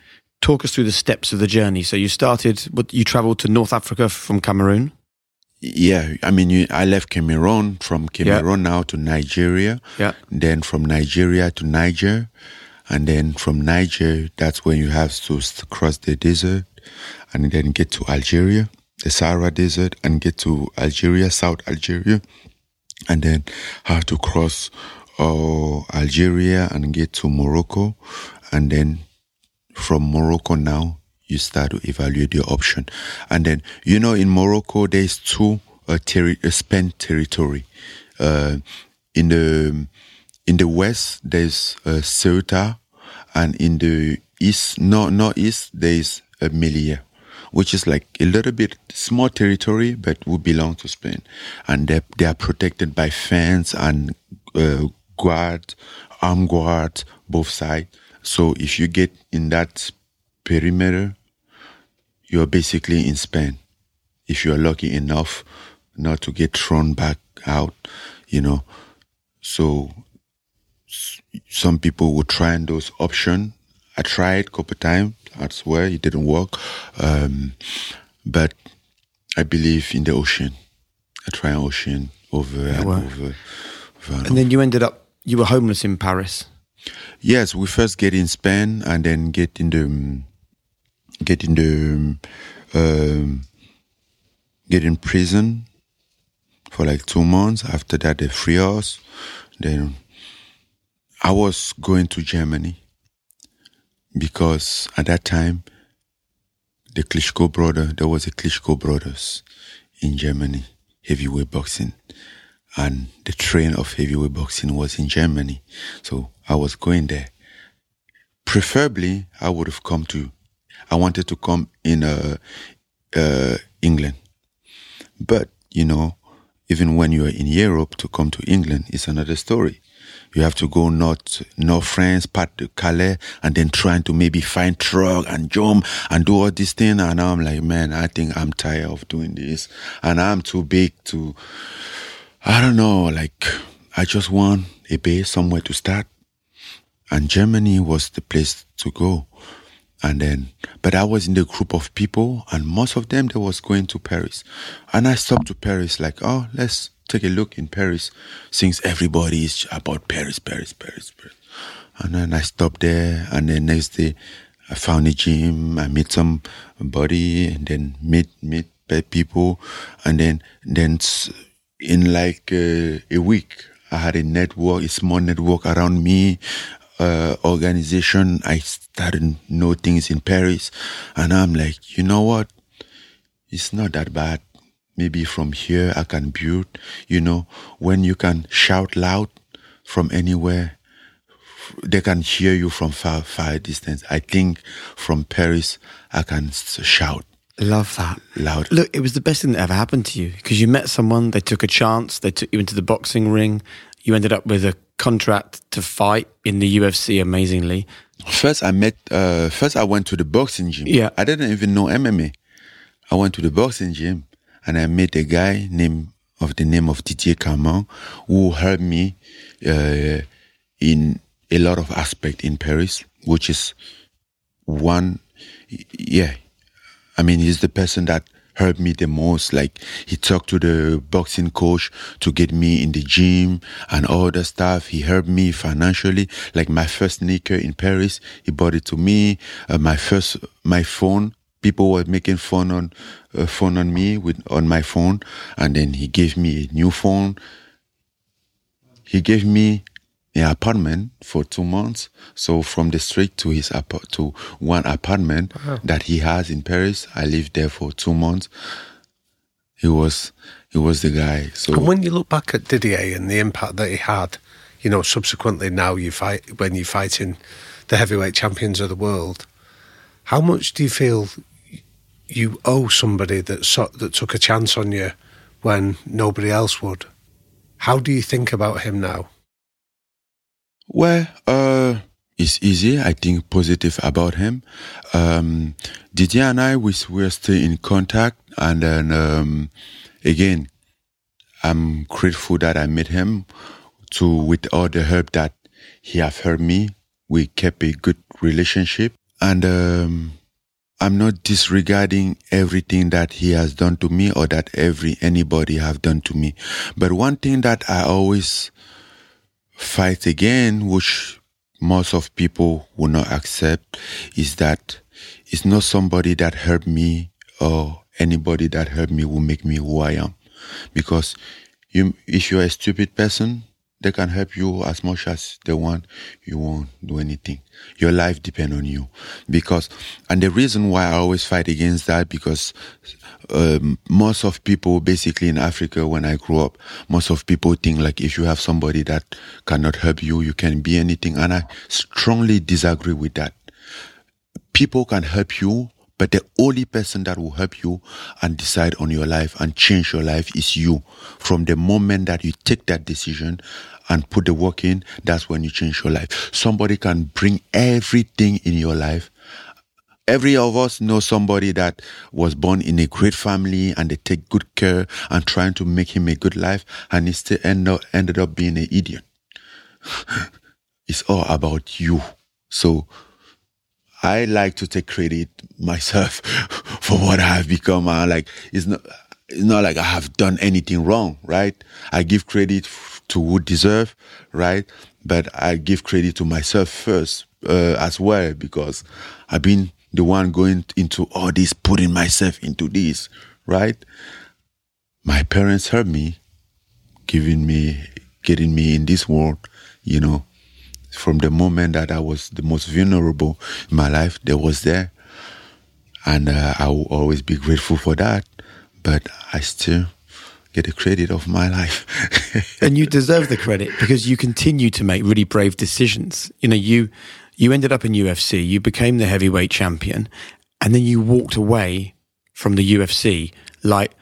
talk us through the steps of the journey. So you started, you traveled to North Africa from Cameroon. Yeah, I mean, you, I left Cameroon from Cameroon now to Nigeria. Yeah. Then from Nigeria to Niger, and then from Niger, that's when you have to cross the desert, and then get to Algeria, the Sahara Desert, and get to Algeria, South Algeria, and then have to cross uh, Algeria and get to Morocco, and then from Morocco now you start to evaluate your option, and then you know in Morocco there's two uh, terri- uh, spent territory. Uh, in the in the west there's uh, Ceuta, and in the east, no, northeast there's uh, Melilla, which is like a little bit small territory, but would belong to Spain, and they they are protected by fence and uh, guard, armed guard, both sides. So if you get in that perimeter, you're basically in Spain. If you're lucky enough not to get thrown back out, you know. So some people would try and those options. I tried a couple times. I swear it didn't work. Um, but I believe in the ocean. I try an ocean over and over. over and And then you ended up, you were homeless in Paris. Yes, we first get in Spain and then get in the um, get in the um, get in prison for like two months. After that, they free us. Then I was going to Germany because at that time the Klitschko brother, there was a Klitschko brothers in Germany, heavyweight boxing and the train of heavyweight boxing was in Germany. So I was going there. Preferably, I would have come to I wanted to come in uh, uh, England. But, you know, even when you're in Europe, to come to England is another story. You have to go north, north France, part to Calais, and then trying to maybe find truck and jump and do all this thing. And I'm like, man, I think I'm tired of doing this. And I'm too big to, I don't know, like, I just want a base somewhere to start. And Germany was the place to go. And then, but I was in the group of people, and most of them they was going to Paris. And I stopped to Paris, like, oh, let's take a look in Paris, since everybody is about Paris, Paris, Paris, Paris. And then I stopped there, and then next day, I found a gym. I met somebody, and then meet meet people, and then then in like uh, a week, I had a network, a small network around me uh, organization, I started know things in Paris, and I'm like, you know what? It's not that bad. Maybe from here I can build. You know, when you can shout loud from anywhere, they can hear you from far, far distance. I think from Paris I can shout. Love that. Loud. Look, it was the best thing that ever happened to you because you met someone, they took a chance, they took you into the boxing ring, you ended up with a contract to fight in the UFC amazingly. First, I met, uh, first, I went to the boxing gym. Yeah. I didn't even know MMA. I went to the boxing gym and I met a guy named, of the name of Didier Carmont who helped me uh, in a lot of aspect in Paris, which is one, yeah. I mean, he's the person that helped me the most. Like he talked to the boxing coach to get me in the gym and all the stuff. He helped me financially. Like my first sneaker in Paris, he bought it to me. Uh, my first, my phone, people were making fun on, uh, fun on me with, on my phone. And then he gave me a new phone. He gave me an apartment for two months. So from the street to his to one apartment wow. that he has in Paris, I lived there for two months. He was he was the guy. So and when you look back at Didier and the impact that he had, you know, subsequently now you fight when you're fighting the heavyweight champions of the world. How much do you feel you owe somebody that so, that took a chance on you when nobody else would? How do you think about him now? Well, uh, it's easy. I think positive about him. Um, Didier and I, we were still in contact. And then, um, again, I'm grateful that I met him to, with all the help that he have helped me. We kept a good relationship and, um, I'm not disregarding everything that he has done to me or that every anybody have done to me. But one thing that I always fight again, which most of people will not accept, is that it's not somebody that helped me or anybody that helped me will make me who I am. Because you, if you're a stupid person, they can help you as much as they want. You won't do anything. Your life depend on you. Because, and the reason why I always fight against that, because um, most of people basically in Africa, when I grew up, most of people think like if you have somebody that cannot help you, you can be anything. And I strongly disagree with that. People can help you, but the only person that will help you and decide on your life and change your life is you. From the moment that you take that decision and put the work in, that's when you change your life. Somebody can bring everything in your life Every of us know somebody that was born in a great family and they take good care and trying to make him a good life and he still end up, ended up being an idiot. it's all about you. So I like to take credit myself for what I have become. I like it's not it's not like I have done anything wrong, right? I give credit to who deserve, right? But I give credit to myself first uh, as well because I've been the one going into all this, putting myself into this, right? My parents helped me, giving me, getting me in this world, you know. From the moment that I was the most vulnerable in my life, they was there. And uh, I will always be grateful for that. But I still get the credit of my life. and you deserve the credit because you continue to make really brave decisions. You know, you you ended up in UFC, you became the heavyweight champion, and then you walked away from the UFC. Like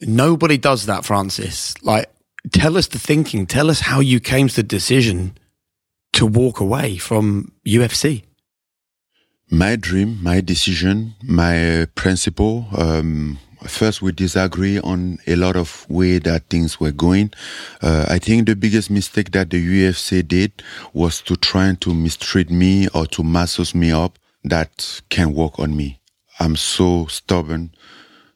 nobody does that, Francis. Like tell us the thinking. Tell us how you came to the decision to walk away from UFC. My dream, my decision, my principle. Um, first, we disagree on a lot of way that things were going. Uh, I think the biggest mistake that the UFC did was to try to mistreat me or to massage me up. That can work on me. I'm so stubborn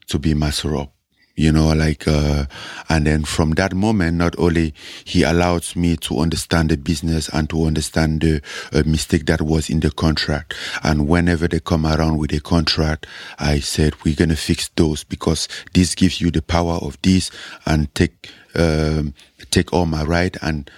to be mastered up you know like uh, and then from that moment not only he allowed me to understand the business and to understand the uh, mistake that was in the contract. And whenever they come around with a contract i said we're going to fix those because this gives you the power of this and take um, take all my right and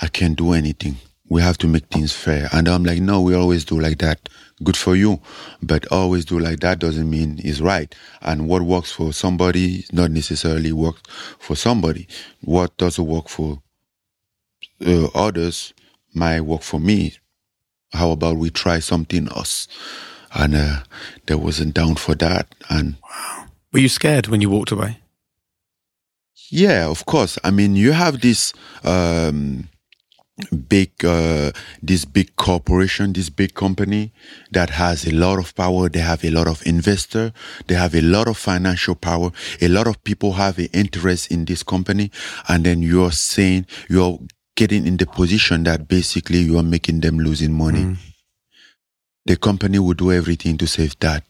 i can't do anything we have to make things fair and i'm like no we always do like that good for you. But always do like that doesn't mean is right. And what works for somebody not necessarily works for somebody. What doesn't work for uh, others might work for me. How about we try something else? And uh, there wasn't down for that. And wow. were you scared when you walked away? Yeah, of course. I mean, you have this. Um, big uh, this big corporation this big company that has a lot of power. They have a lot of investor. They have a lot of financial power. A lot of people have an interest in this company. And then you're saying you're getting in the position that basically you are making them losing money. Mm. the company will do everything to save that.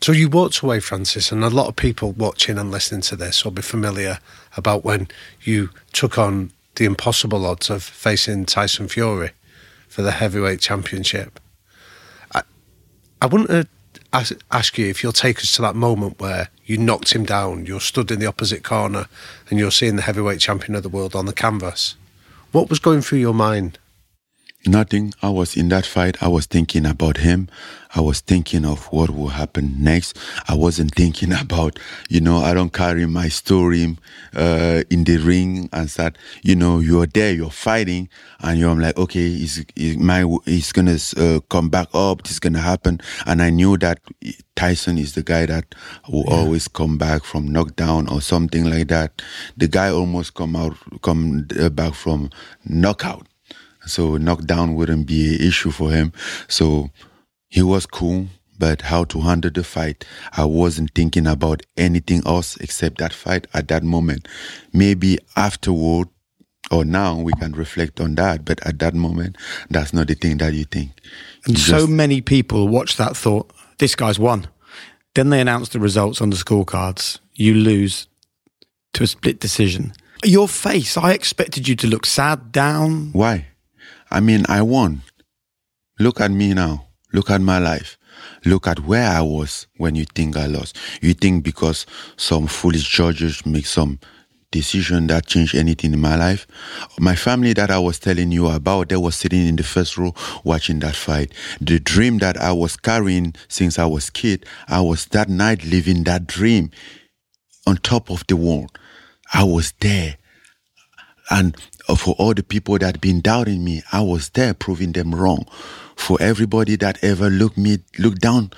So you walked away, Francis, and a lot of people watching and listening to this will be familiar about when you took on the impossible odds of facing Tyson Fury for the heavyweight championship. I, I want to uh, ask, ask you if you'll take us to that moment where you knocked him down, you're stood in the opposite corner, and you're seeing the heavyweight champion of the world on the canvas. What was going through your mind? Nothing. I was in that fight. I was thinking about him. I was thinking of what will happen next. I wasn't thinking about, you know, I don't carry my story uh, in the ring and start, you know, you're there, you're fighting, and you're like, okay, he's, he's, my, he's gonna uh, come back up, this is gonna happen. And I knew that Tyson is the guy that will yeah. always come back from knockdown or something like that. The guy almost come out, come uh, back from knockout so knockdown wouldn't be an issue for him. So he was cool, but how to handle the fight, I wasn't thinking about anything else except that fight at that moment. Maybe afterward or now we can reflect on that, but at that moment, that's not the thing that you think. And you so just, many people watch that thought, this guy's won. Then they announce the results on the scorecards. You lose to a split decision. Your face, I expected you to look sad, down. Why? I mean, I won. Look at me now. Look at my life. Look at where I was when you think I lost. You think because some foolish judges make some decision that changed anything in my life. My family that I was telling you about, they was sitting in the first row watching that fight. The dream that I was carrying since I was kid, I was that night living that dream on top of the world. I was there. And for all the people that been doubting me, I was there proving them wrong. For everybody that ever looked me, looked down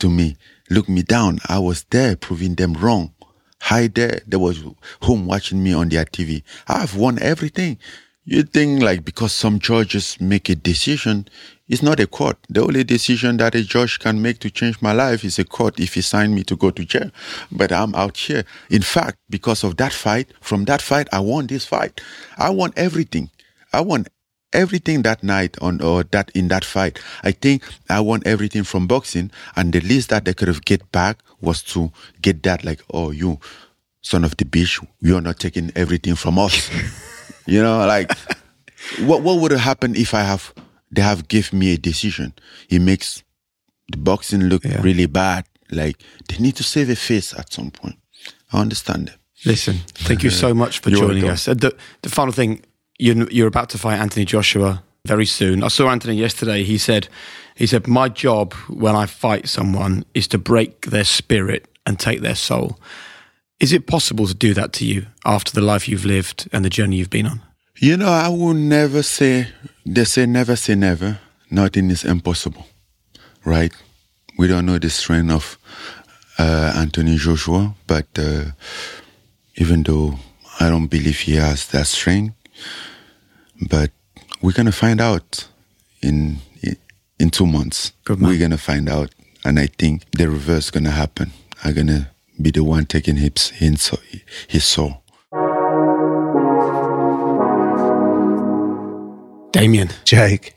to me, looked me down, I was there proving them wrong. Hi there, there was home watching me on their TV. I've won everything. You think like because some judges make a decision, it's not a court. The only decision that a judge can make to change my life is a court if he signed me to go to jail. But I'm out here. In fact, because of that fight, from that fight, I won this fight. I won everything. I won everything that night on or that in that fight. I think I won everything from boxing, and the least that they could have get back was to get that like, oh, you son of the bitch, you're not taking everything from us. you know, like what what would have happened if I have they have give me a decision. It makes the boxing look yeah. really bad. Like they need to save a face at some point. I understand it. Listen, thank you so much for joining us. Uh, the, the final thing, you're, you're about to fight Anthony Joshua very soon. I saw Anthony yesterday. He said, he said, my job when I fight someone is to break their spirit and take their soul. Is it possible to do that to you after the life you've lived and the journey you've been on? You know, I will never say, they say never say never. Nothing is impossible, right? we don't know the strength of uh, Anthony Joshua, but uh, even though I don't believe he has that strength, but we're gonna find out in in two months. We're gonna find out, and I think the reverse is gonna happen. I'm gonna be the one taking his his, his soul. Damian. Jake.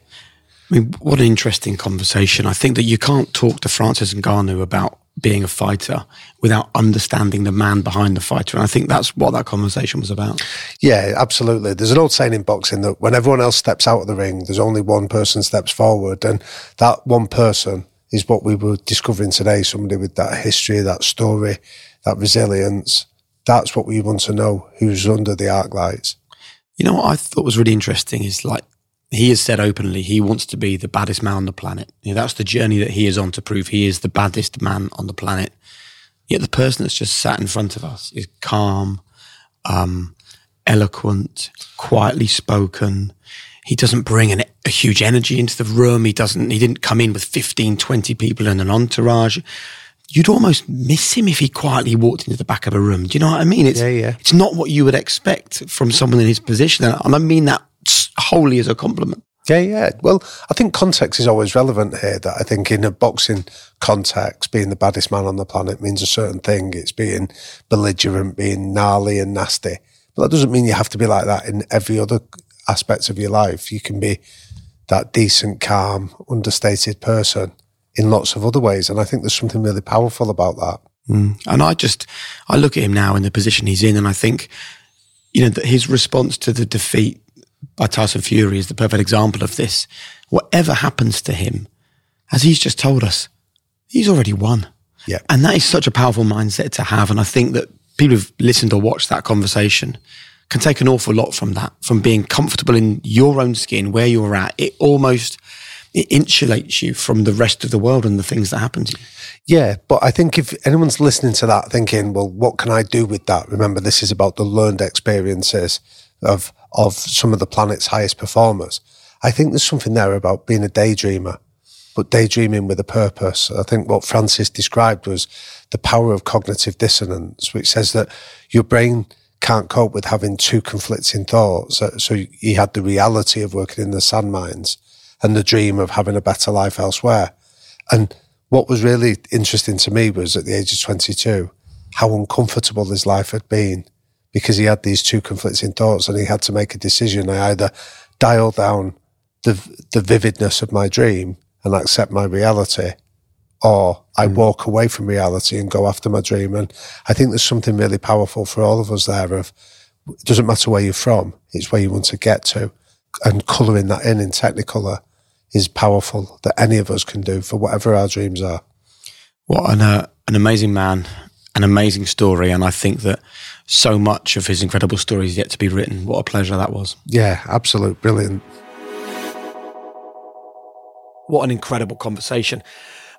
I mean, what an interesting conversation. I think that you can't talk to Francis and Ngannou about being a fighter without understanding the man behind the fighter. And I think that's what that conversation was about. Yeah, absolutely. There's an old saying in boxing that when everyone else steps out of the ring, there's only one person steps forward. And that one person is what we were discovering today. Somebody with that history, that story, that resilience. That's what we want to know who's under the arc lights. You know what I thought was really interesting is like he has said openly he wants to be the baddest man on the planet. You know, that's the journey that he is on to prove he is the baddest man on the planet. Yet the person that's just sat in front of us is calm, um, eloquent, quietly spoken. He doesn't bring an, a huge energy into the room. He doesn't, he didn't come in with 15, 20 people in an entourage. You'd almost miss him if he quietly walked into the back of a room. Do you know what I mean? It's, Yeah, yeah. it's not what you would expect from someone in his position. And I mean that wholly as a compliment. Yeah, yeah. Well, I think context is always relevant here. That I think in a boxing context, being the baddest man on the planet means a certain thing. It's being belligerent, being gnarly and nasty. But that doesn't mean you have to be like that in every other aspects of your life. You can be that decent, calm, understated person in lots of other ways. And I think there's something really powerful about that. Mm. And I just, I look at him now in the position he's in, and I think, you know, that his response to the defeat by Tyson Fury is the perfect example of this. Whatever happens to him, as he's just told us, he's already won. Yeah. And that is such a powerful mindset to have. And I think that people who've listened or watched that conversation can take an awful lot from that, from being comfortable in your own skin, where you're at. It almost, it insulates you from the rest of the world and the things that happen to you. Yeah, but I think if anyone's listening to that thinking, well, what can I do with that? Remember, this is about the learned experiences of of some of the planet's highest performers. I think there's something there about being a daydreamer, but daydreaming with a purpose. I think what Francis described was the power of cognitive dissonance, which says that your brain can't cope with having two conflicting thoughts. So- So he had the reality of working in the sand mines and the dream of having a better life elsewhere. And what was really interesting to me was at the age of 22, how uncomfortable his life had been because he had these two conflicting thoughts and he had to make a decision. I either dial down the, the vividness of my dream and accept my reality or I walk away from reality and go after my dream. And I think there's something really powerful for all of us there of it doesn't matter where you're from, it's where you want to get to. And colouring that in in Technicolor is powerful that any of us can do for whatever our dreams are. What an, uh, an amazing man, an amazing story. And I think that so much of his incredible story is yet to be written. What a pleasure that was. Yeah, absolute brilliant. What an incredible conversation.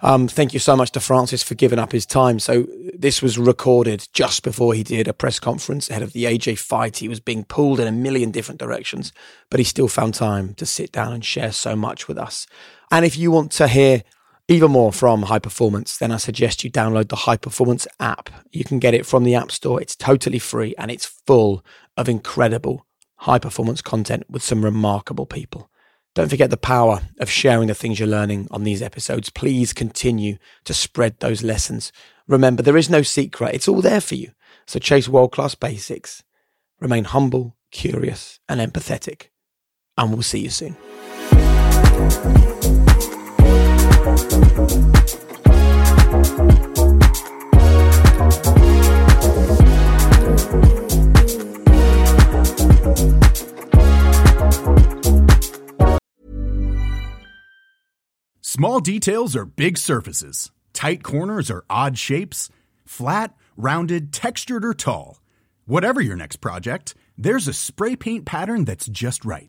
Um, thank you so much to Francis for giving up his time. So this was recorded just before he did a press conference ahead of the AJ fight. He was being pulled in a million different directions, but he still found time to sit down and share so much with us. And if you want to hear even more from High Performance, then I suggest you download the High Performance app. You can get it from the App Store. It's totally free and it's full of incredible high performance content with some remarkable people. Don't forget the power of sharing the things you're learning on these episodes. Please continue to spread those lessons. Remember, there is no secret, it's all there for you. So chase world class basics, remain humble, curious, and empathetic. And we'll see you soon. Small details are big surfaces. Tight corners are odd shapes. Flat, rounded, textured, or tall. Whatever your next project, there's a spray paint pattern that's just right.